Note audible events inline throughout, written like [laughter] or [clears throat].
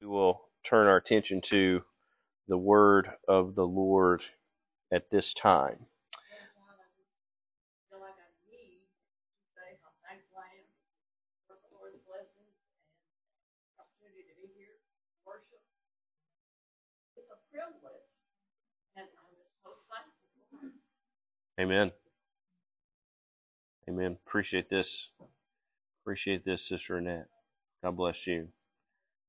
we will turn our attention to the word of the Lord at this time. Amen. Amen. Appreciate this. Appreciate this, Sister Annette. God bless you.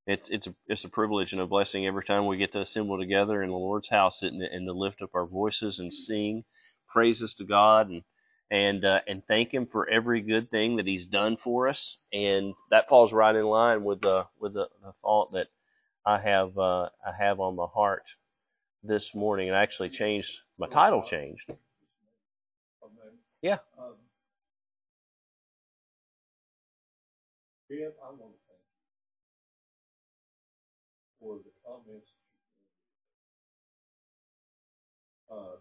It's it's a it's a privilege and a blessing every time we get to assemble together in the Lord's house and, and to lift up our voices and sing praises to God and and uh, and thank Him for every good thing that He's done for us. And that falls right in line with the with the, the thought that I have uh, I have on my heart this morning. And I actually changed my title changed. Yeah. Um, comments. Uh,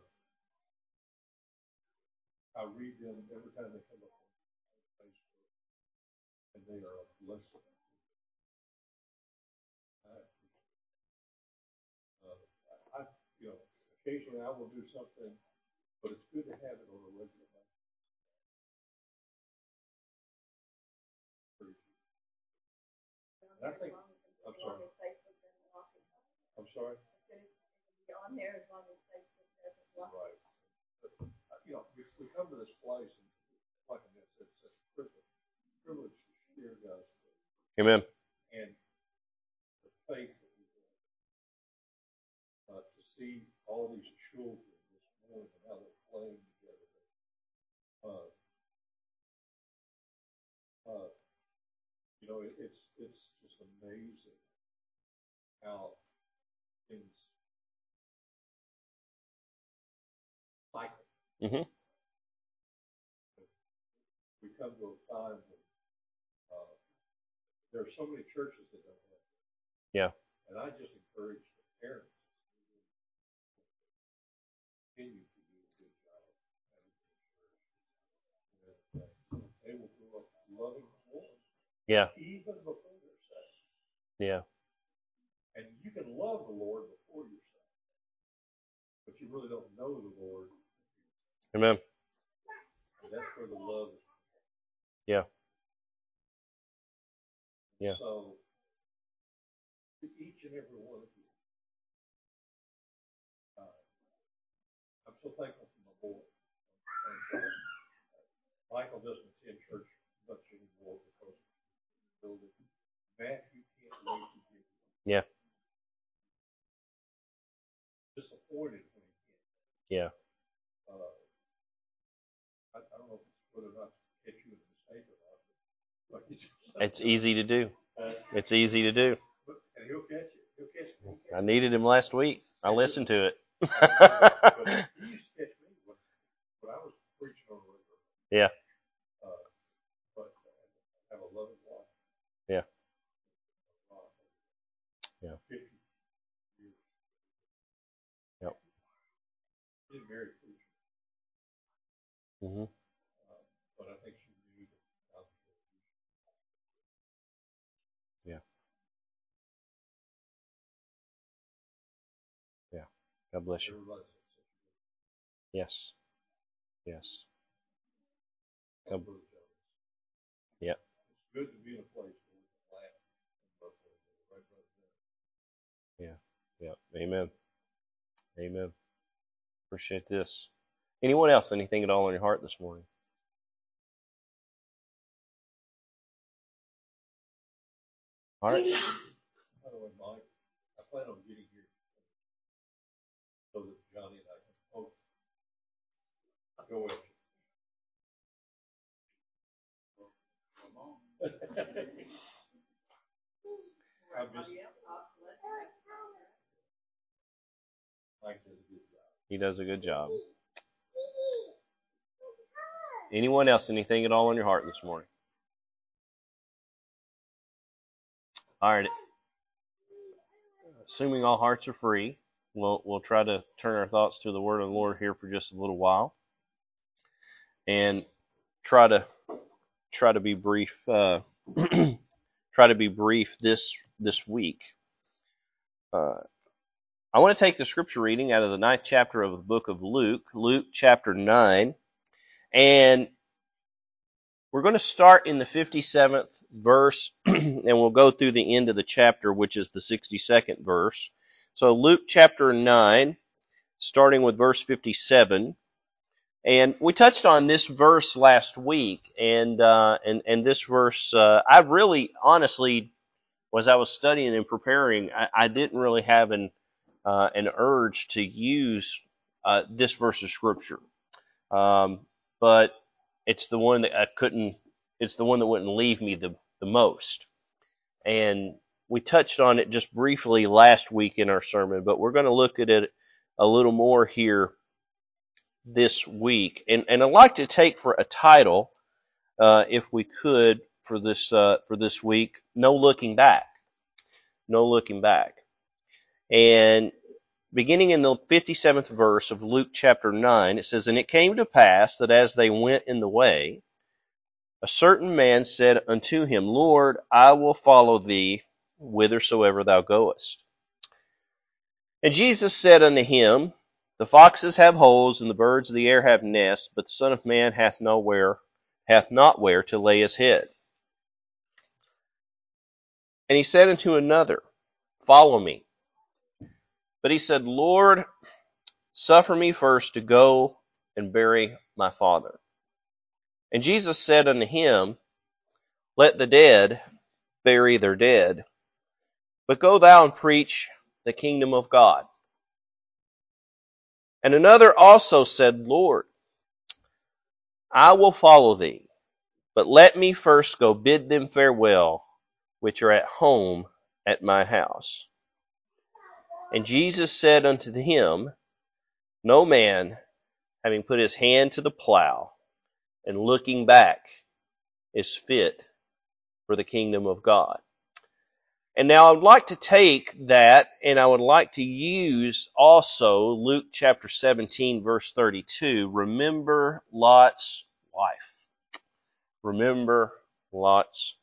I read them every time they come up on Facebook, and they are a blessing. I, uh, I, you know, occasionally I will do something, but it's good to have it on a regular basis. And I think, right. But, You know, we, we come to this place, and like I said, it's a privilege, privilege to share God's word. Amen. and the faith that we have. Uh, to see all these children this morning and how they're playing together. Uh, uh, you know, it, it's it's just amazing how Mhm. We come to a time when uh, there are so many churches that don't have. it. Yeah. And I just encourage the parents to continue to do a good job having a church. And, uh, they will grow up loving the Lord Yeah. even before they're saved. Yeah. And you can love the Lord before you're saved, but you really don't know the Lord. Amen. That's where the love. Yeah. Yeah. So, to each and every one of you, uh, I'm so thankful for my boy. And, uh, Michael doesn't attend church much anymore because the building. Matthew can't wait to get. Yeah. Disappointed when he can't. Yeah. Uh, I, I don't know if it's whether or not to catch you in a mistake or not, but like you just said. It's easy to do. It's easy to do. I needed him last week. I listened to it. [laughs] yeah. he used to catch me when, when I was preaching on the river. Yeah. Uh, but I have a loving wife. Yeah. Uh, Yeah. Fifty years. Yep. She's a married preacher, hmm uh, but I think she knew that God was going to use her. God bless you. Everybody says such a Yes. Yes. God-. Yep. It's good to be in a place where we can laugh and love one another, right, Brother Jones? Yep. Amen. Amen. Appreciate this. Anyone else? Anything at all on your heart this morning? All right. By the way, Mike, I plan on getting here so that Johnny and I can, oh, go with you. I'm just, Mike does good job. He does a good job. Anyone else? Anything at all on your heart this morning? All right. Assuming all hearts are free, we'll we'll try to turn our thoughts to the word of the Lord here for just a little while, and try to try to be brief. Uh, [clears throat] try to be brief this this week. Uh, I want to take the scripture reading out of the ninth chapter of the book of Luke, Luke chapter 9, and we're going to start in the 57th verse, [clears throat] and we'll go through the end of the chapter, which is the 62nd verse. So, Luke chapter 9, starting with verse 57. And we touched on this verse last week, and uh, and and this verse, uh, I really, honestly, as I was studying and preparing, I, I didn't really have an uh, an urge to use uh, this verse of scripture, um, but it's the one that I couldn't. It's the one that wouldn't leave me the the most, and we touched on it just briefly last week in our sermon, but we're going to look at it a little more here this week. And, and I'd like to take for a title, uh, if we could, for this uh, for this week, "No Looking Back." No looking back. And beginning in the 57th verse of Luke chapter 9, it says, And it came to pass that as they went in the way, a certain man said unto him, Lord, I will follow thee whithersoever thou goest. And Jesus said unto him, The foxes have holes, and the birds of the air have nests, but the Son of Man hath nowhere, hath not where to lay his head. And he said unto another, Follow me. But he said, Lord, suffer me first to go and bury my father. And Jesus said unto him, Let the dead bury their dead, but go thou and preach the kingdom of God. And another also said, Lord, I will follow thee, but let me first go bid them farewell, which are at home at my house. And Jesus said unto him, No man, having put his hand to the plow and looking back, is fit for the kingdom of God. And now I would like to take that and I would like to use also Luke chapter 17 verse 32. Remember Lot's wife. Remember Lot's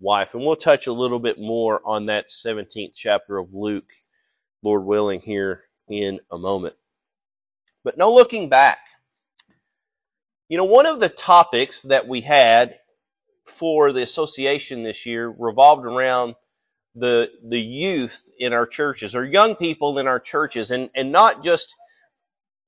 wife. And we'll touch a little bit more on that 17th chapter of Luke, Lord willing, here in a moment. But no looking back. You know, one of the topics that we had for the association this year revolved around the the youth in our churches or young people in our churches and, and not just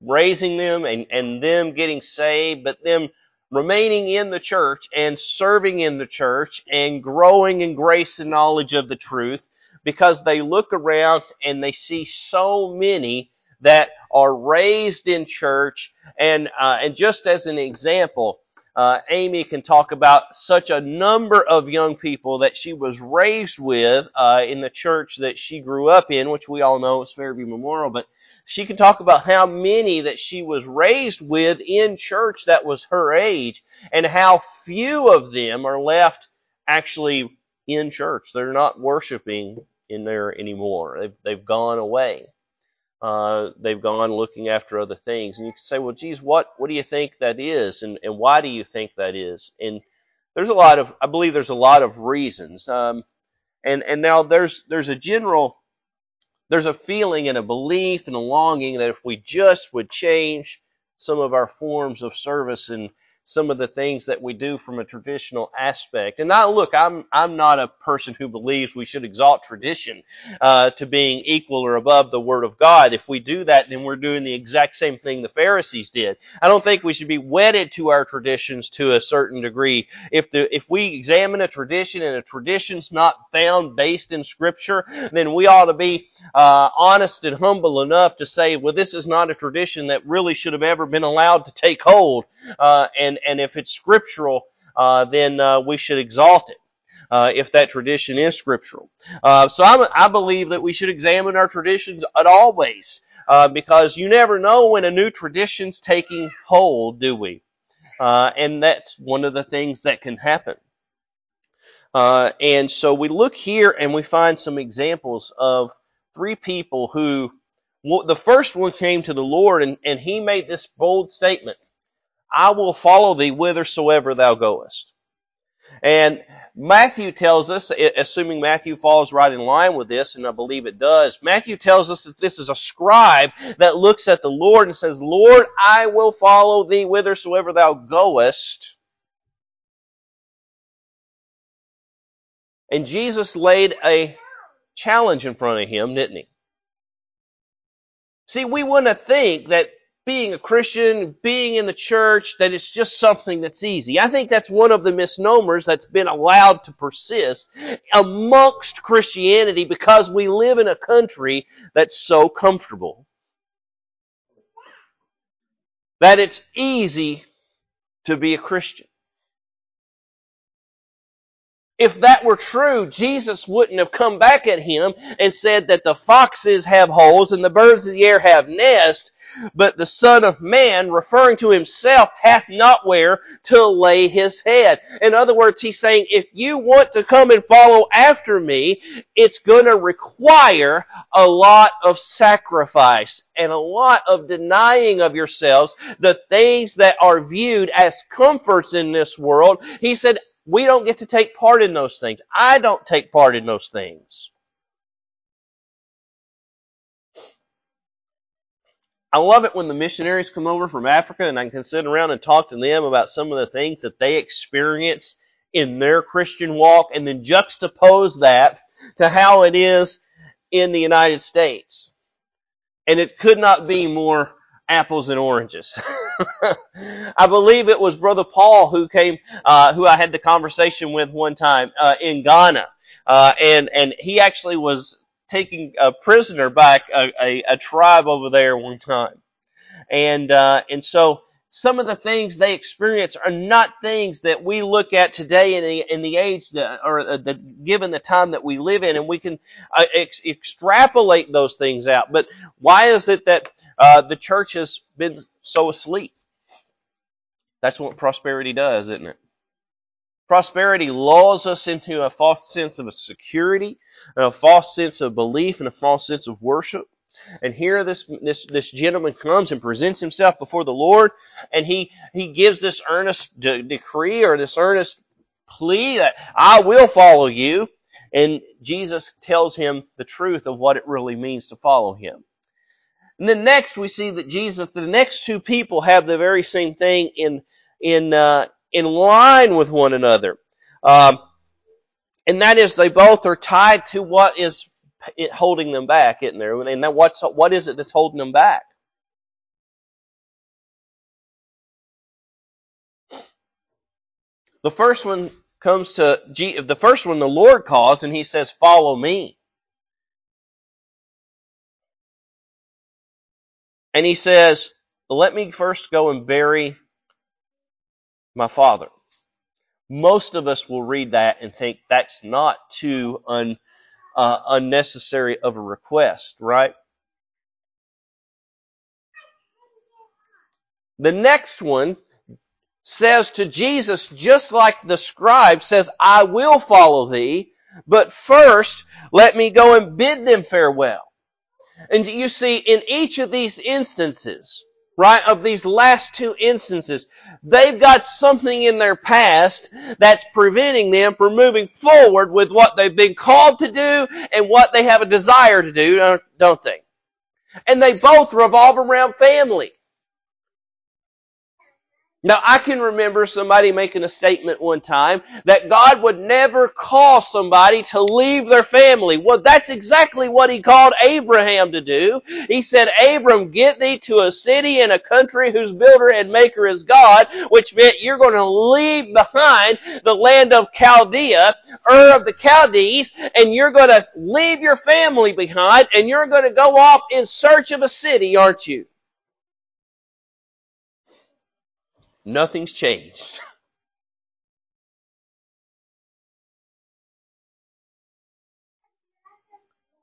raising them and, and them getting saved, but them remaining in the church and serving in the church and growing in grace and knowledge of the truth because they look around and they see so many that are raised in church. And uh, and just as an example uh, Amy can talk about such a number of young people that she was raised with uh, in the church that she grew up in, which we all know is Fairview Memorial. But she can talk about how many that she was raised with in church that was her age, and how few of them are left actually in church. They're not worshiping in there anymore. They've they've gone away uh, they've gone looking after other things. And you can say, well, geez, what, what do you think that is? And, and why do you think that is? And there's a lot of, I believe there's a lot of reasons. Um, and, and now there's, there's a general, there's a feeling and a belief and a longing that if we just would change some of our forms of service and some of the things that we do from a traditional aspect. And look, I'm I'm not a person who believes we should exalt tradition uh, to being equal or above the Word of God. If we do that, then we're doing the exact same thing the Pharisees did. I don't think we should be wedded to our traditions to a certain degree. If the if we examine a tradition and a tradition's not found based in Scripture, then we ought to be uh, honest and humble enough to say, well, this is not a tradition that really should have ever been allowed to take hold, uh, and and if it's scriptural, uh, then uh, we should exalt it. Uh, if that tradition is scriptural. Uh, so I'm, i believe that we should examine our traditions at always, uh, because you never know when a new tradition's taking hold, do we? Uh, and that's one of the things that can happen. and so we look here and we find some examples of three people who, the first one came to the Lord and, and he made this bold statement. I will follow thee whithersoever thou goest. And Matthew tells us, assuming Matthew falls right in line with this, and I believe it does, Matthew tells us that this is a scribe that looks at the Lord and says, Lord, I will follow thee whithersoever thou goest. And Jesus laid a challenge in front of him, didn't he? See, we wouldn't think that being a Christian, being in the church, that it's just something that's easy. I think that's one of the misnomers that's been allowed to persist amongst Christianity because we live in a country that's so comfortable. That it's easy to be a Christian. If that were true, Jesus wouldn't have come back at him and said that the foxes have holes and the birds of the air have nests, but the Son of Man, referring to himself, hath not where to lay his head. In other words, he's saying, if you want to come and follow after me, it's gonna require a lot of sacrifice and a lot of denying of yourselves the things that are viewed as comforts in this world. He said, we don't get to take part in those things. I don't take part in those things. I love it when the missionaries come over from Africa and I can sit around and talk to them about some of the things that they experience in their Christian walk and then juxtapose that to how it is in the United States. And it could not be more apples and oranges. [laughs] I believe it was Brother Paul who came, uh, who I had the conversation with one time uh, in Ghana, uh, and and he actually was taking a prisoner back a, a, a tribe over there one time, and uh, and so some of the things they experience are not things that we look at today in the, in the age that, or the, given the time that we live in, and we can uh, ex- extrapolate those things out. But why is it that uh, the church has been so asleep? That's what prosperity does, isn't it? Prosperity lulls us into a false sense of security, a false sense of belief, and a false sense of worship. And here this, this, this gentleman comes and presents himself before the Lord, and he, he gives this earnest de- decree or this earnest plea that I will follow you. And Jesus tells him the truth of what it really means to follow him. And then next we see that Jesus, the next two people have the very same thing in, in, uh, in line with one another. Um, and that is they both are tied to what is holding them back, isn't there? And that what's, what is it that's holding them back? The first one comes to, G the first one the Lord calls and he says, follow me. And he says, let me first go and bury my father. Most of us will read that and think that's not too un, uh, unnecessary of a request, right? The next one says to Jesus, just like the scribe says, I will follow thee, but first let me go and bid them farewell. And you see, in each of these instances, right, of these last two instances, they've got something in their past that's preventing them from moving forward with what they've been called to do and what they have a desire to do, don't they? And they both revolve around family. Now I can remember somebody making a statement one time that God would never call somebody to leave their family. Well, that's exactly what He called Abraham to do. He said, Abram, get thee to a city and a country whose builder and maker is God, which meant you're going to leave behind the land of Chaldea, Ur of the Chaldees, and you're going to leave your family behind and you're going to go off in search of a city, aren't you? Nothing's changed.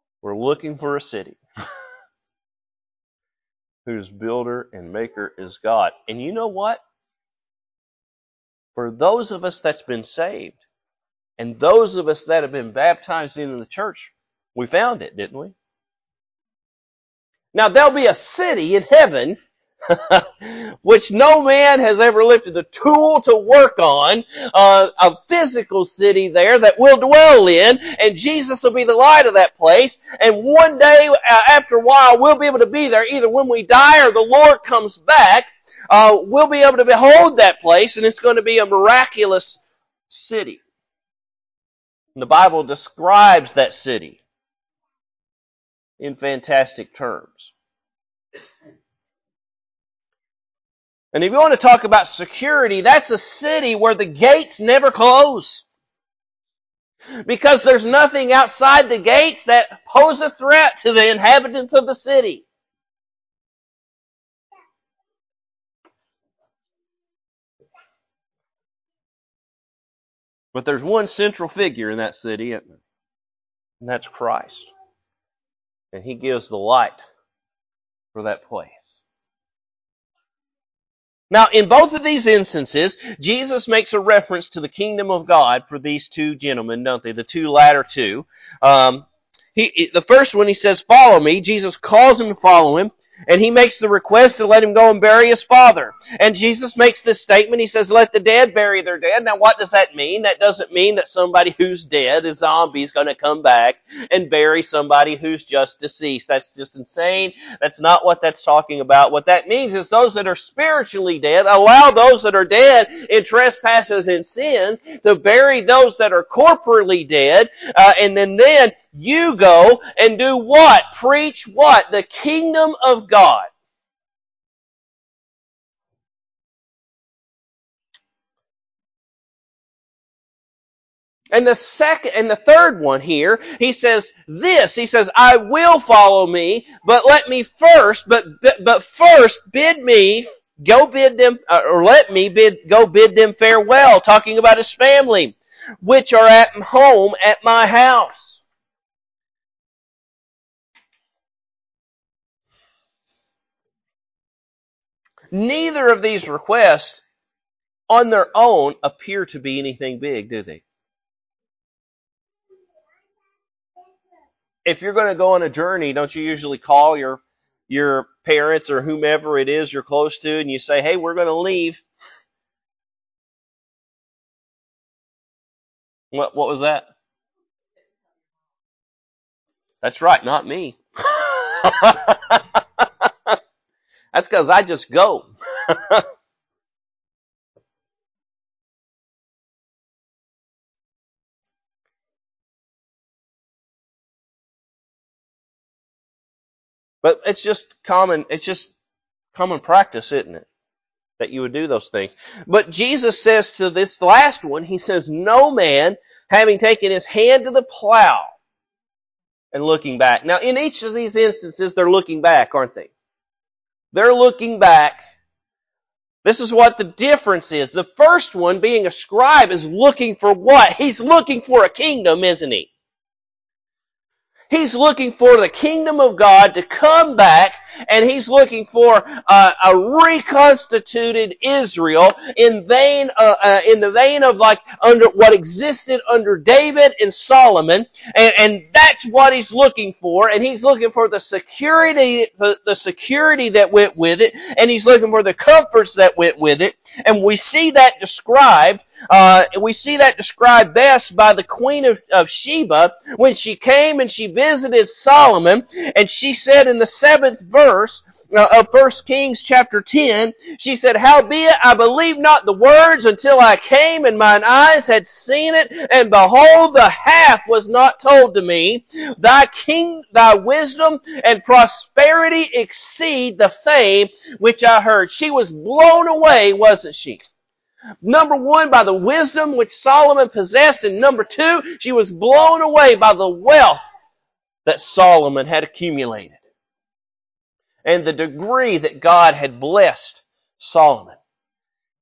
[laughs] We're looking for a city [laughs] whose builder and maker is God. And you know what? For those of us that's been saved, and those of us that have been baptized into the church, we found it, didn't we? Now there'll be a city in heaven [laughs] which no man has ever lifted a tool to work on, uh, a physical city there that we'll dwell in, and Jesus will be the light of that place, and one day, uh, after a while, we'll be able to be there either when we die or the Lord comes back, uh, we'll be able to behold that place, and it's going to be a miraculous city. And the Bible describes that city in fantastic terms. And if you want to talk about security, that's a city where the gates never close. Because there's nothing outside the gates that pose a threat to the inhabitants of the city. But there's one central figure in that city, and that's Christ. And He gives the light for that place. Now, in both of these instances, Jesus makes a reference to the kingdom of God for these two gentlemen, don't they? The two latter two. Um, he, the first one, he says, follow me. Jesus calls him to follow him. And he makes the request to let him go and bury his father. And Jesus makes this statement. He says, let the dead bury their dead. Now what does that mean? That doesn't mean that somebody who's dead, a zombie, is going to come back and bury somebody who's just deceased. That's just insane. That's not what that's talking about. What that means is those that are spiritually dead, allow those that are dead in trespasses and sins to bury those that are corporally dead. Uh, and then then you go and do what? Preach what? The kingdom of God. And the second, and the third one here, he says this, he says, I will follow me, but let me first, but, but, first bid me, go bid them, uh, or let me bid, go bid them farewell, talking about his family, which are at home at my house. Neither of these requests on their own appear to be anything big, do they? If you're going to go on a journey, don't you usually call your your parents or whomever it is you're close to and you say, "Hey, we're going to leave." What what was that? That's right, not me. [laughs] That's because I just go. [laughs] but it's just common, it's just common practice, isn't it? That you would do those things. But Jesus says to this last one, He says, no man having taken his hand to the plow and looking back. Now in each of these instances, they're looking back, aren't they? They're looking back. This is what the difference is. The first one, being a scribe, is looking for what? He's looking for a kingdom, isn't he? He's looking for the kingdom of God to come back and he's looking for uh, a reconstituted Israel in vein, uh, uh, in the vein of like under what existed under David and Solomon, and, and, that's what he's looking for. And he's looking for the security, the, the security that went with it, and he's looking for the comforts that went with it. And we see that described. Uh, we see that described best by the Queen of, of Sheba when she came and she visited Solomon, and she said in the seventh verse uh, of First Kings chapter 10, she said, Howbeit I believed not the words until I came and mine eyes had seen it, and behold, the half was not told to me. Thy king, thy wisdom and prosperity exceed the fame which I heard. She was blown away, wasn't she? Number one, by the wisdom which Solomon possessed, and number two, she was blown away by the wealth that Solomon had accumulated and the degree that God had blessed Solomon.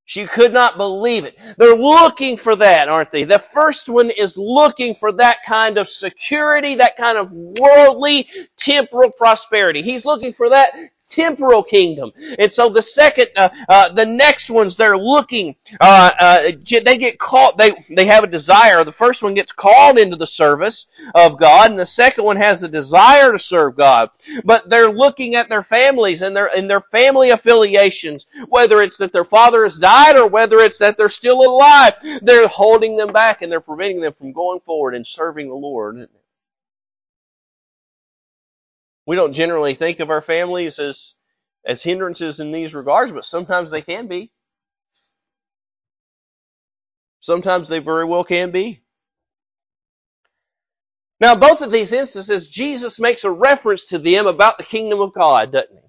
She could not believe it. They're looking for that, aren't they? The first one is looking for that kind of security, that kind of worldly, temporal prosperity. He's looking for that temporal kingdom. And so the second, uh, uh, the next ones, they're looking, uh, uh, they get caught, they, they have a desire. The first one gets called into the service of God, and the second one has a desire to serve God. But they're looking at their families and their, and their family affiliations, whether it's that their father has died or whether it's that they're still alive. They're holding them back and they're preventing them from going forward and serving the Lord. We don't generally think of our families as, as hindrances in these regards, but sometimes they can be. Sometimes they very well can be. Now, both of these instances, Jesus makes a reference to them about the kingdom of God, doesn't he?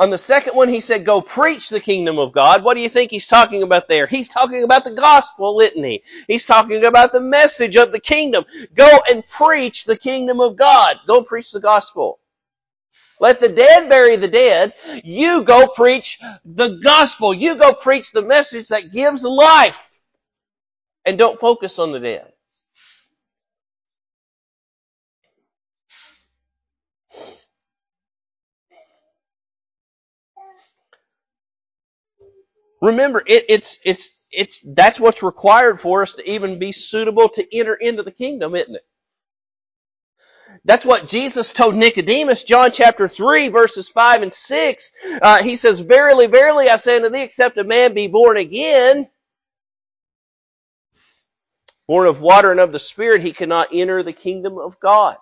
On the second one, he said, go preach the kingdom of God. What do you think he's talking about there? He's talking about the gospel, isn't he? He's talking about the message of the kingdom. Go and preach the kingdom of God. Go preach the gospel. Let the dead bury the dead. You go preach the gospel. You go preach the message that gives life. And don't focus on the dead. Remember, it, it's, it's, it's, that's what's required for us to even be suitable to enter into the kingdom, isn't it? That's what Jesus told Nicodemus, John chapter 3, verses 5 and 6. Uh, he says, Verily, verily, I say unto thee, except a man be born again, born of water and of the Spirit, he cannot enter the kingdom of God.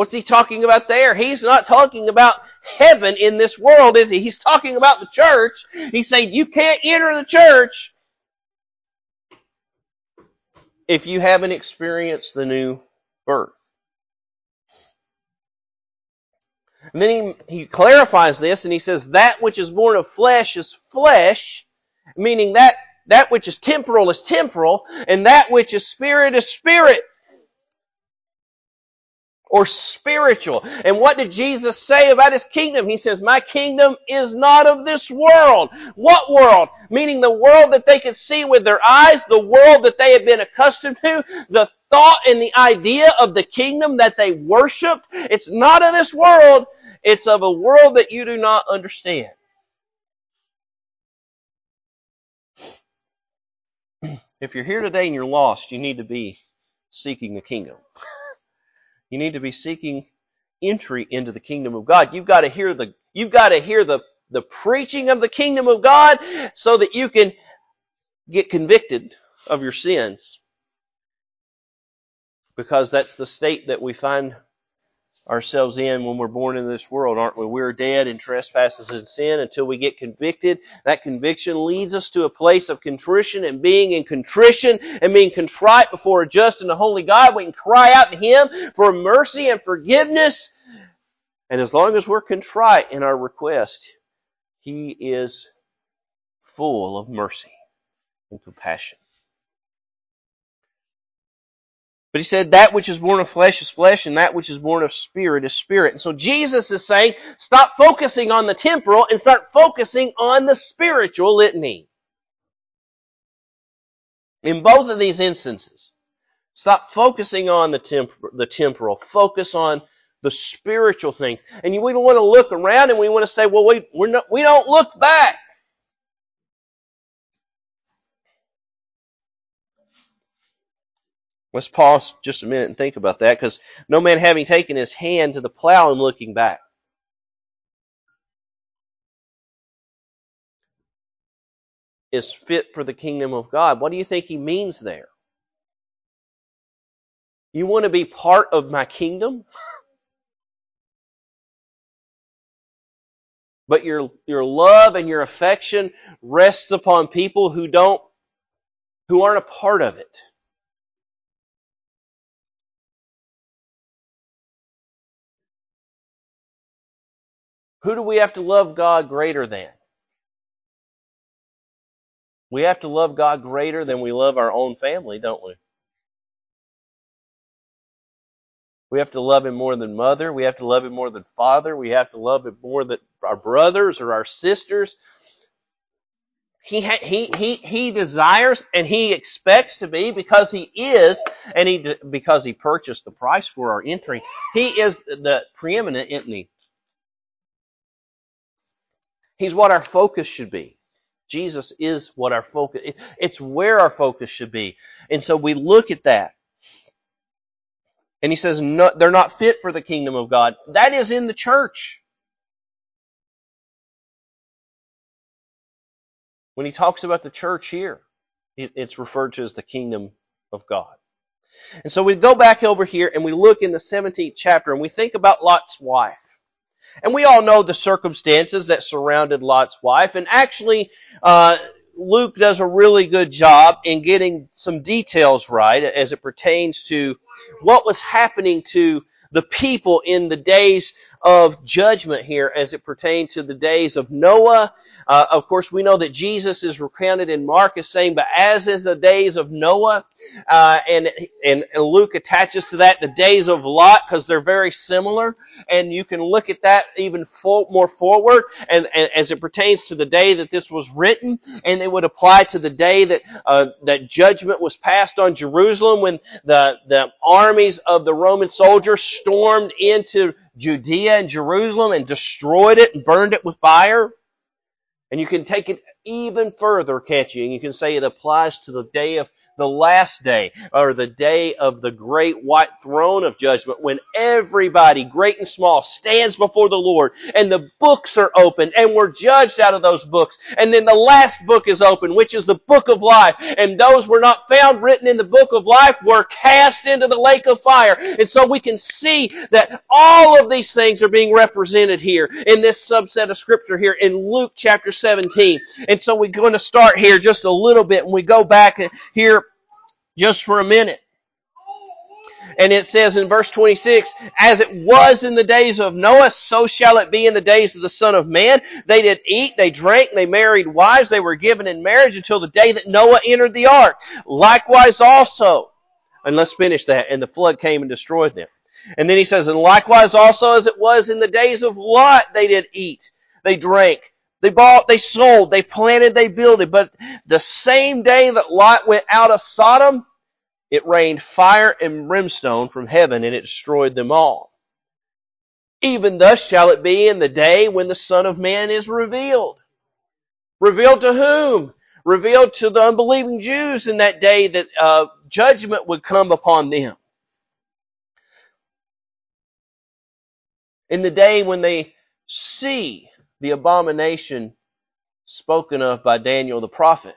What's he talking about there? He's not talking about heaven in this world, is he? He's talking about the church. He's saying you can't enter the church if you haven't experienced the new birth. And then he, he clarifies this and he says, that which is born of flesh is flesh, meaning that, that which is temporal is temporal, and that which is spirit is spirit or spiritual. And what did Jesus say about his kingdom? He says, my kingdom is not of this world. What world? Meaning the world that they could see with their eyes, the world that they had been accustomed to, the thought and the idea of the kingdom that they worshiped. It's not of this world. It's of a world that you do not understand. [clears throat] If you're here today and you're lost, you need to be seeking the kingdom. You need to be seeking entry into the kingdom of God. You've got to hear the, you've got to hear the, the preaching of the kingdom of God so that you can get convicted of your sins. Because that's the state that we find ourselves in when we're born into this world, aren't we? We're dead in trespasses and sin until we get convicted. That conviction leads us to a place of contrition and being in contrition and being contrite before a just and a holy God. We can cry out to Him for mercy and forgiveness. And as long as we're contrite in our request, He is full of mercy and compassion. But he said that which is born of flesh is flesh and that which is born of spirit is spirit. And so Jesus is saying, stop focusing on the temporal and start focusing on the spiritual litany. In both of these instances, stop focusing on the, temp- the temporal. Focus on the spiritual things. And we want to look around and we want to say, well, we, we're not, we don't look back. Let's pause just a minute and think about that because no man having taken his hand to the plow and looking back. Is fit for the kingdom of God. What do you think he means there? You want to be part of my kingdom? [laughs] But your, your love and your affection rests upon people who don't, who aren't a part of it. Who do we have to love God greater than? We have to love God greater than we love our own family, don't we? We have to love Him more than mother. We have to love Him more than father. We have to love Him more than our brothers or our sisters. he ha- he he he desires and he expects to be because he is and he because he purchased the price for our entry. He is the preeminent, isn't he? He's what our focus should be. Jesus is what our focus. It's where our focus should be, and so we look at that. And he says, no, they're not fit for the kingdom of God. That is in the church. When he talks about the church here, it's referred to as the kingdom of God. And so we go back over here and we look in the 17th chapter and we think about Lot's wife. And we all know the circumstances that surrounded Lot's wife. And actually, uh, Luke does a really good job in getting some details right as it pertains to what was happening to the people in the days of judgment here as it pertained to the days of Noah. Uh, of course, we know that Jesus is recounted in Mark as saying, but as is the days of Noah, uh, and, and, and Luke attaches to that the days of Lot because they're very similar, and you can look at that even full, more forward, and, and, as it pertains to the day that this was written, and it would apply to the day that uh, that judgment was passed on Jerusalem when the the armies of the Roman soldiers stormed into Judea and Jerusalem and destroyed it and burned it with fire. And you can take it even further, can't you? And you can say it applies to the day of the last day, or the day of the great white throne of judgment, when everybody, great and small, stands before the Lord, and the books are open, and we're judged out of those books. And then the last book is open, which is the book of life. And those were not found written in the book of life were cast into the lake of fire. And so we can see that all of these things are being represented here in this subset of scripture here in Luke chapter 17. And so we're going to start here just a little bit, and we go back here just for a minute. And it says in verse 26, as it was in the days of Noah, so shall it be in the days of the Son of Man. They did eat, they drank, they married wives, they were given in marriage until the day that Noah entered the ark. Likewise also, and let's finish that, and the flood came and destroyed them. And then he says, and likewise also as it was in the days of Lot, they did eat, they drank, they bought, they sold, they planted, they builded. But the same day that Lot went out of Sodom, it rained fire and brimstone from heaven and it destroyed them all. Even thus shall it be in the day when the Son of Man is revealed. Revealed to whom? Revealed to the unbelieving Jews in that day that uh, judgment would come upon them. In the day when they see the abomination spoken of by Daniel the prophet.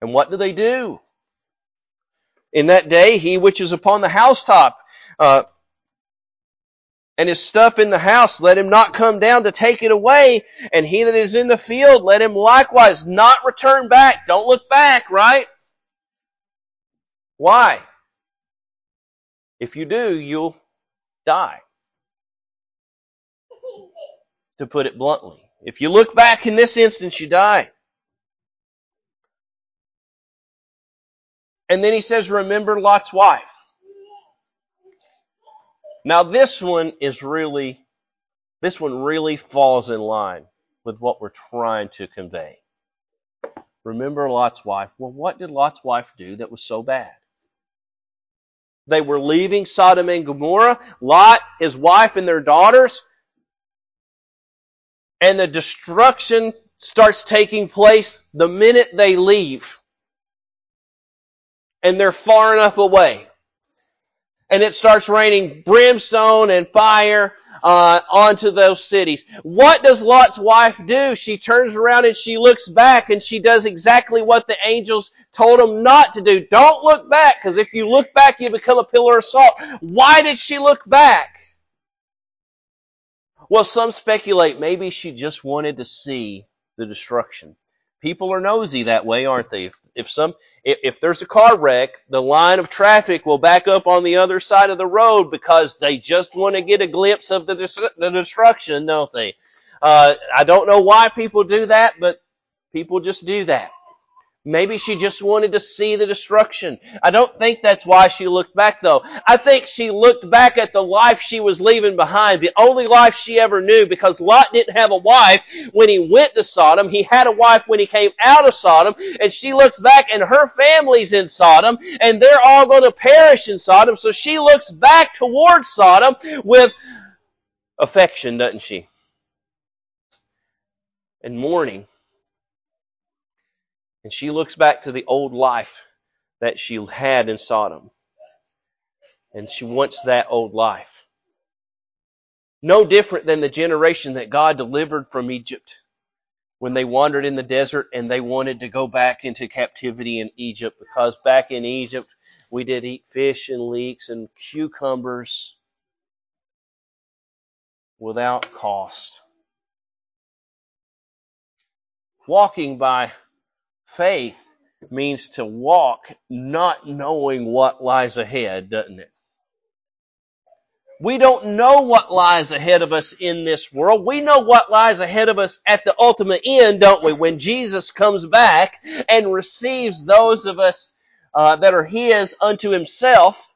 And what do they do? In that day, he which is upon the housetop, uh, and his stuff in the house, let him not come down to take it away. And he that is in the field, let him likewise not return back. Don't look back, right? Why? If you do, you'll die to put it bluntly. If you look back in this instance, you die. And then he says, remember Lot's wife. Now this one is really, this one really falls in line with what we're trying to convey. Remember Lot's wife. Well, what did Lot's wife do that was so bad? They were leaving Sodom and Gomorrah. Lot, his wife, and their daughters and the destruction starts taking place the minute they leave. And they're far enough away. And it starts raining brimstone and fire uh, onto those cities. What does Lot's wife do? She turns around and she looks back and she does exactly what the angels told them not to do. Don't look back because if you look back you become a pillar of salt. Why did she look back? Well, some speculate maybe she just wanted to see the destruction. People are nosy that way, aren't they? If, if some, if, if, there's a car wreck, the line of traffic will back up on the other side of the road because they just want to get a glimpse of the, the destruction, don't they? Uh, I don't know why people do that, but people just do that. Maybe she just wanted to see the destruction. I don't think that's why she looked back though. I think she looked back at the life she was leaving behind, the only life she ever knew because Lot didn't have a wife when he went to Sodom. He had a wife when he came out of Sodom and she looks back and her family's in Sodom and they're all going to perish in Sodom. So she looks back towards Sodom with affection, doesn't she? And mourning. And she looks back to the old life that she had in Sodom. And she wants that old life. No different than the generation that God delivered from Egypt when they wandered in the desert and they wanted to go back into captivity in Egypt because back in Egypt we did eat fish and leeks and cucumbers without cost. Walking by Faith means to walk not knowing what lies ahead, doesn't it? We don't know what lies ahead of us in this world. We know what lies ahead of us at the ultimate end, don't we? When Jesus comes back and receives those of us uh, that are His unto Himself,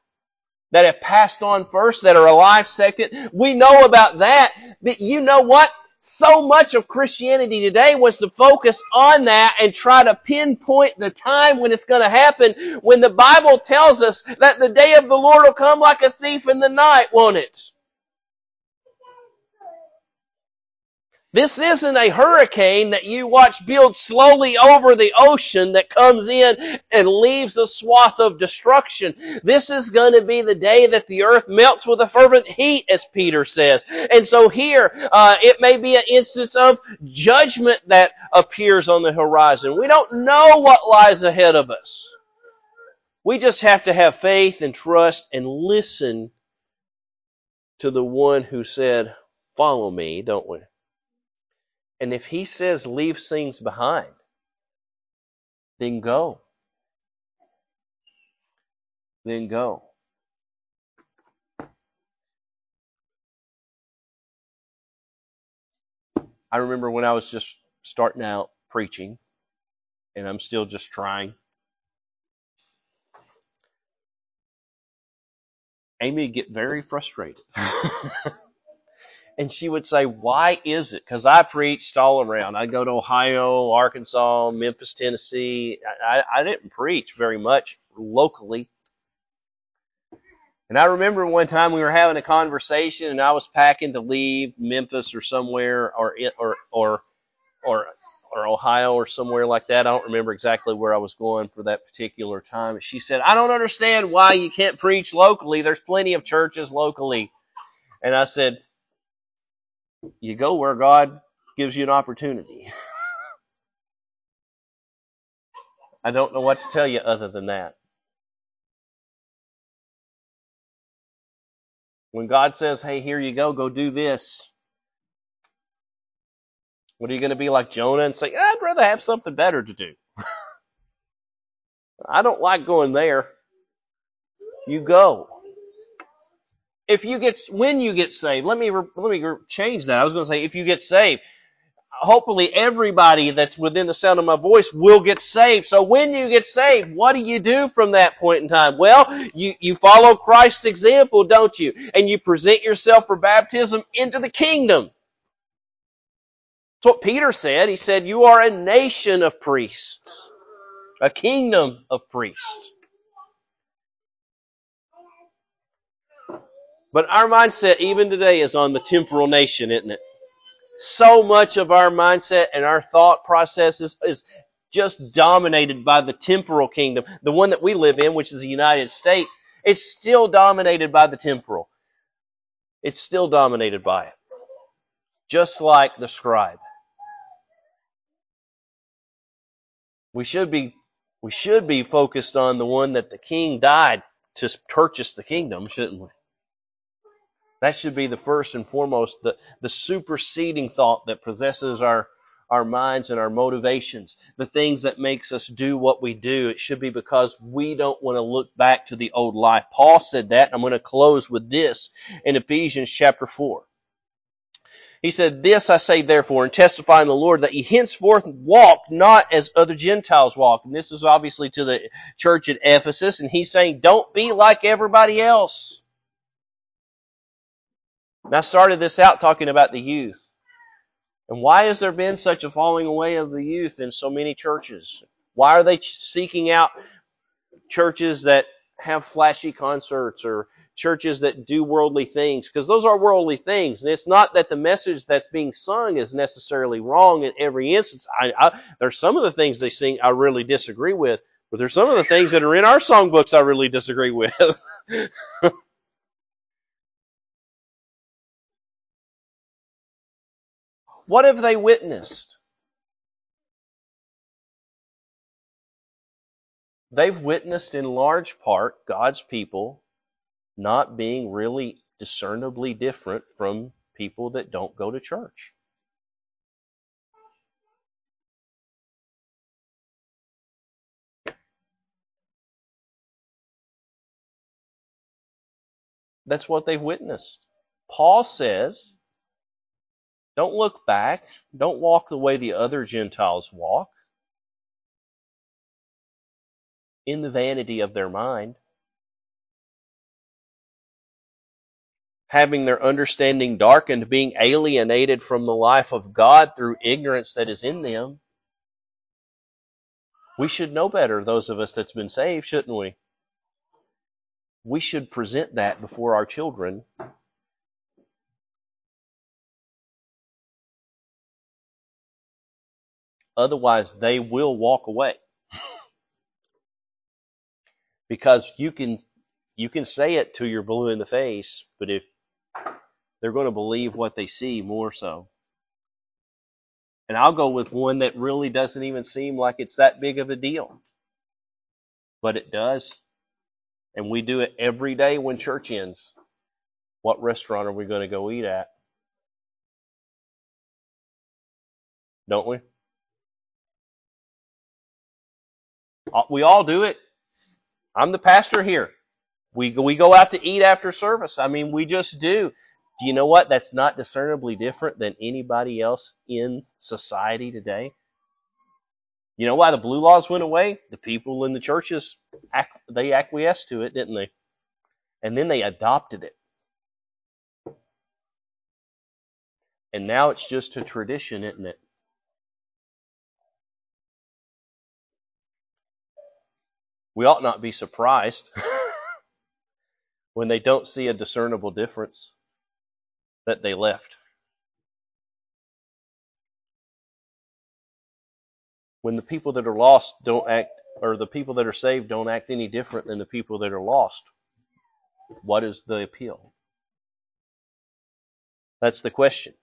that have passed on first, that are alive second. We know about that, but you know what? So much of Christianity today was to focus on that and try to pinpoint the time when it's going to happen when the Bible tells us that the day of the Lord will come like a thief in the night, won't it? This isn't a hurricane that you watch build slowly over the ocean that comes in and leaves a swath of destruction. This is going to be the day that the earth melts with a fervent heat, as Peter says. And so here, uh, it may be an instance of judgment that appears on the horizon. We don't know what lies ahead of us. We just have to have faith and trust and listen to the one who said, follow me, don't we? And if he says leave things behind, then go. Then go. I remember when I was just starting out preaching, and I'm still just trying. Amy get very frustrated. [laughs] and she would say, Why is it? Because I preached all around. I'd go to Ohio, Arkansas, Memphis, Tennessee. I, I didn't preach very much locally. And I remember one time we were having a conversation, and I was packing to leave Memphis or somewhere, or or or or or Ohio or somewhere like that. I don't remember exactly where I was going for that particular time. She said, "I don't understand why you can't preach locally. There's plenty of churches locally." And I said, you go where God gives you an opportunity. I don't know what to tell you other than that. When God says, hey, here you go, go do this, what are you going to be like Jonah and say, I'd rather have something better to do? [laughs] I don't like going there. You go. If you get, when you get saved, let me, let me change that. I was going to say, if you get saved, hopefully everybody that's within the sound of my voice will get saved. So when you get saved, what do you do from that point in time? Well, you, you follow Christ's example, don't you? And you present yourself for baptism into the kingdom. That's what Peter said. He said, you are a nation of priests. A kingdom of priests. But our mindset even today is on the temporal nation, isn't it? So much of our mindset and our thought processes is just dominated by the temporal kingdom, the one that we live in, which is the United States. It's still dominated by the temporal. It's still dominated by it. Just like the scribe. We should be we should be focused on the one that the king died to purchase the kingdom, shouldn't we? That should be the first and foremost, the, the superseding thought that possesses our, our minds and our motivations, the things that makes us do what we do. It should be because we don't want to look back to the old life. Paul said that. I'm going to close with this in Ephesians chapter 4. He said, This I say therefore, and testify in the Lord, that ye henceforth walk not as other Gentiles walk. And this is obviously to the church at Ephesus, and he's saying, Don't be like everybody else. And I started this out talking about the youth. And why has there been such a falling away of the youth in so many churches? Why are they seeking out churches that have flashy concerts or churches that do worldly things? Because those are worldly things. And it's not that the message that's being sung is necessarily wrong in every instance. I, I, there's some of the things they sing I really disagree with, but there's some of the things that are in our songbooks I really disagree with. [laughs] what have they witnessed? they've witnessed in large part God's people not being really discernibly different from people that don't go to church. That's what they've witnessed. Paul says, don't look back. Don't walk the way the other Gentiles walk. in the vanity of their mind, having their understanding darkened, being alienated from the life of God through ignorance that is in them. We should know better, those of us that's been saved, shouldn't we? We should present that before our children. Otherwise, they will walk away [laughs] because you can you can say it to your blue in the face, but if they're going to believe what they see more so. And I'll go with one that really doesn't even seem like it's that big of a deal. But it does. And we do it every day when church ends. What restaurant are we going to go eat at? Don't we? Uh, we all do it. I'm the pastor here. We we go out to eat after service. I mean, we just do. Do you know what? That's not discernibly different than anybody else in society today. You know why the blue laws went away? The people in the churches they acquiesced to it, didn't they? And then they adopted it. And now it's just a tradition, isn't it? We ought not be surprised [laughs] when they don't see a discernible difference that they left. When the people that are lost don't act, or the people that are saved don't act any different than the people that are lost, what is the appeal? That's the question.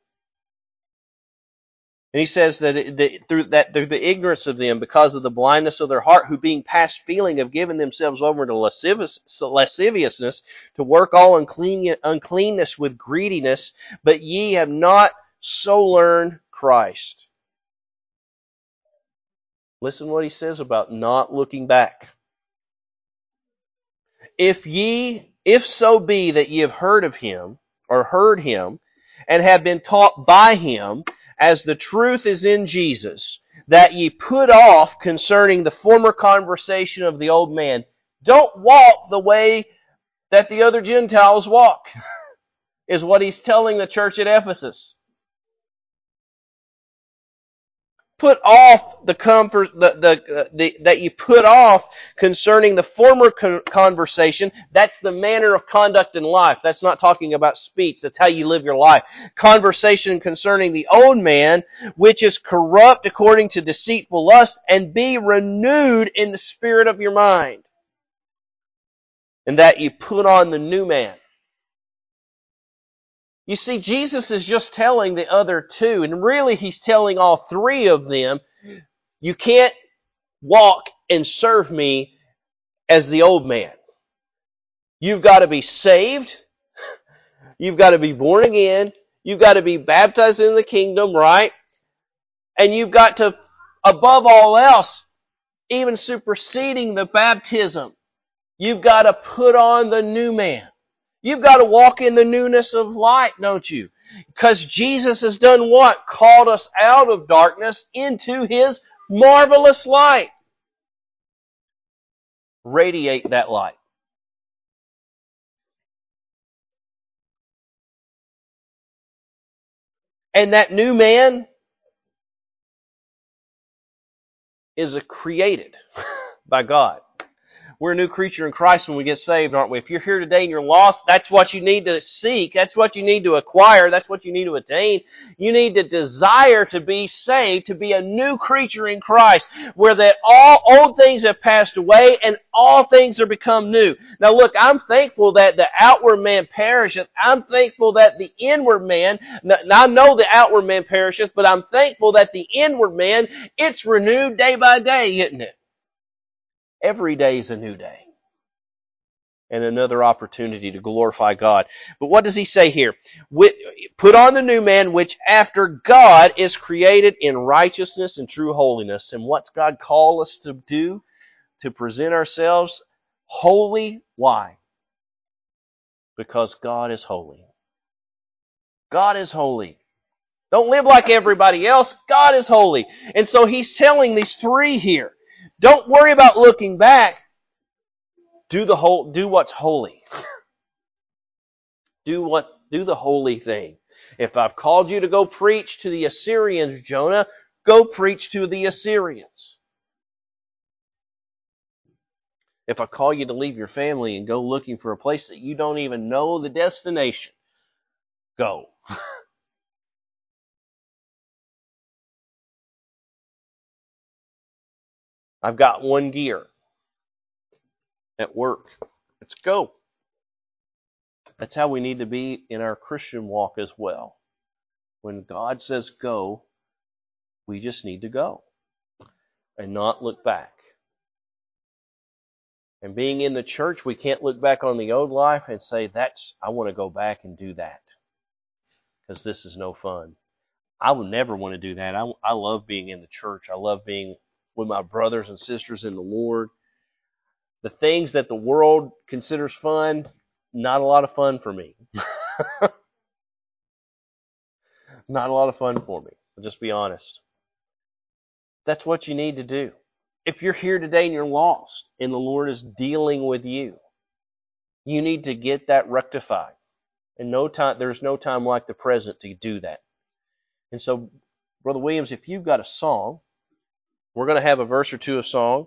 And he says that, through that through the ignorance of them, because of the blindness of their heart, who being past feeling have given themselves over to lascivious, lasciviousness, to work all unclean, uncleanness with greediness, but ye have not so learned Christ. Listen what he says about not looking back. If ye, if so be that ye have heard of him, or heard him, and have been taught by him, as the truth is in Jesus, that ye put off concerning the former conversation of the old man. Don't walk the way that the other Gentiles walk, [laughs] is what he's telling the church at Ephesus. Put off the comfort the, the, the, that you put off concerning the former conversation. That's the manner of conduct in life. That's not talking about speech. That's how you live your life. Conversation concerning the old man which is corrupt according to deceitful lust and be renewed in the spirit of your mind. And that you put on the new man you see, Jesus is just telling the other two, and really he's telling all three of them, you can't walk and serve me as the old man. You've got to be saved. You've got to be born again. You've got to be baptized in the kingdom, right? And you've got to, above all else, even superseding the baptism, you've got to put on the new man. You've got to walk in the newness of light, don't you? Because Jesus has done what? Called us out of darkness into His marvelous light. Radiate that light. And that new man is created [laughs] by God. We're a new creature in Christ when we get saved, aren't we? If you're here today and you're lost, that's what you need to seek. That's what you need to acquire. That's what you need to attain. You need to desire to be saved, to be a new creature in Christ, where that all old things have passed away and all things are become new. Now look, I'm thankful that the outward man perisheth. I'm thankful that the inward man, now I know the outward man perisheth, but I'm thankful that the inward man, it's renewed day by day, isn't it? Every day is a new day. And another opportunity to glorify God. But what does he say here? Put on the new man, which after God is created in righteousness and true holiness. And what's God call us to do? To present ourselves holy. Why? Because God is holy. God is holy. Don't live like everybody else. God is holy. And so he's telling these three here. Don't worry about looking back. Do the whole, do what's holy. do what, do the holy thing. If I've called you to go preach to the Assyrians, Jonah, go preach to the Assyrians. If I call you to leave your family and go looking for a place that you don't even know the destination, go. [laughs] I've got one gear at work. Let's go. That's how we need to be in our Christian walk as well. When God says go, we just need to go and not look back. And being in the church, we can't look back on the old life and say, that's, I want to go back and do that. Because this is no fun. I would never want to do that. I, I love being in the church. I love being with my brothers and sisters in the Lord. The things that the world considers fun, not a lot of fun for me. [laughs] not a lot of fun for me. I'll just be honest. That's what you need to do. If you're here today and you're lost and the Lord is dealing with you, you need to get that rectified. And no time, there's no time like the present to do that. And so, Brother Williams, if you've got a song, we're going to have a verse or two of song.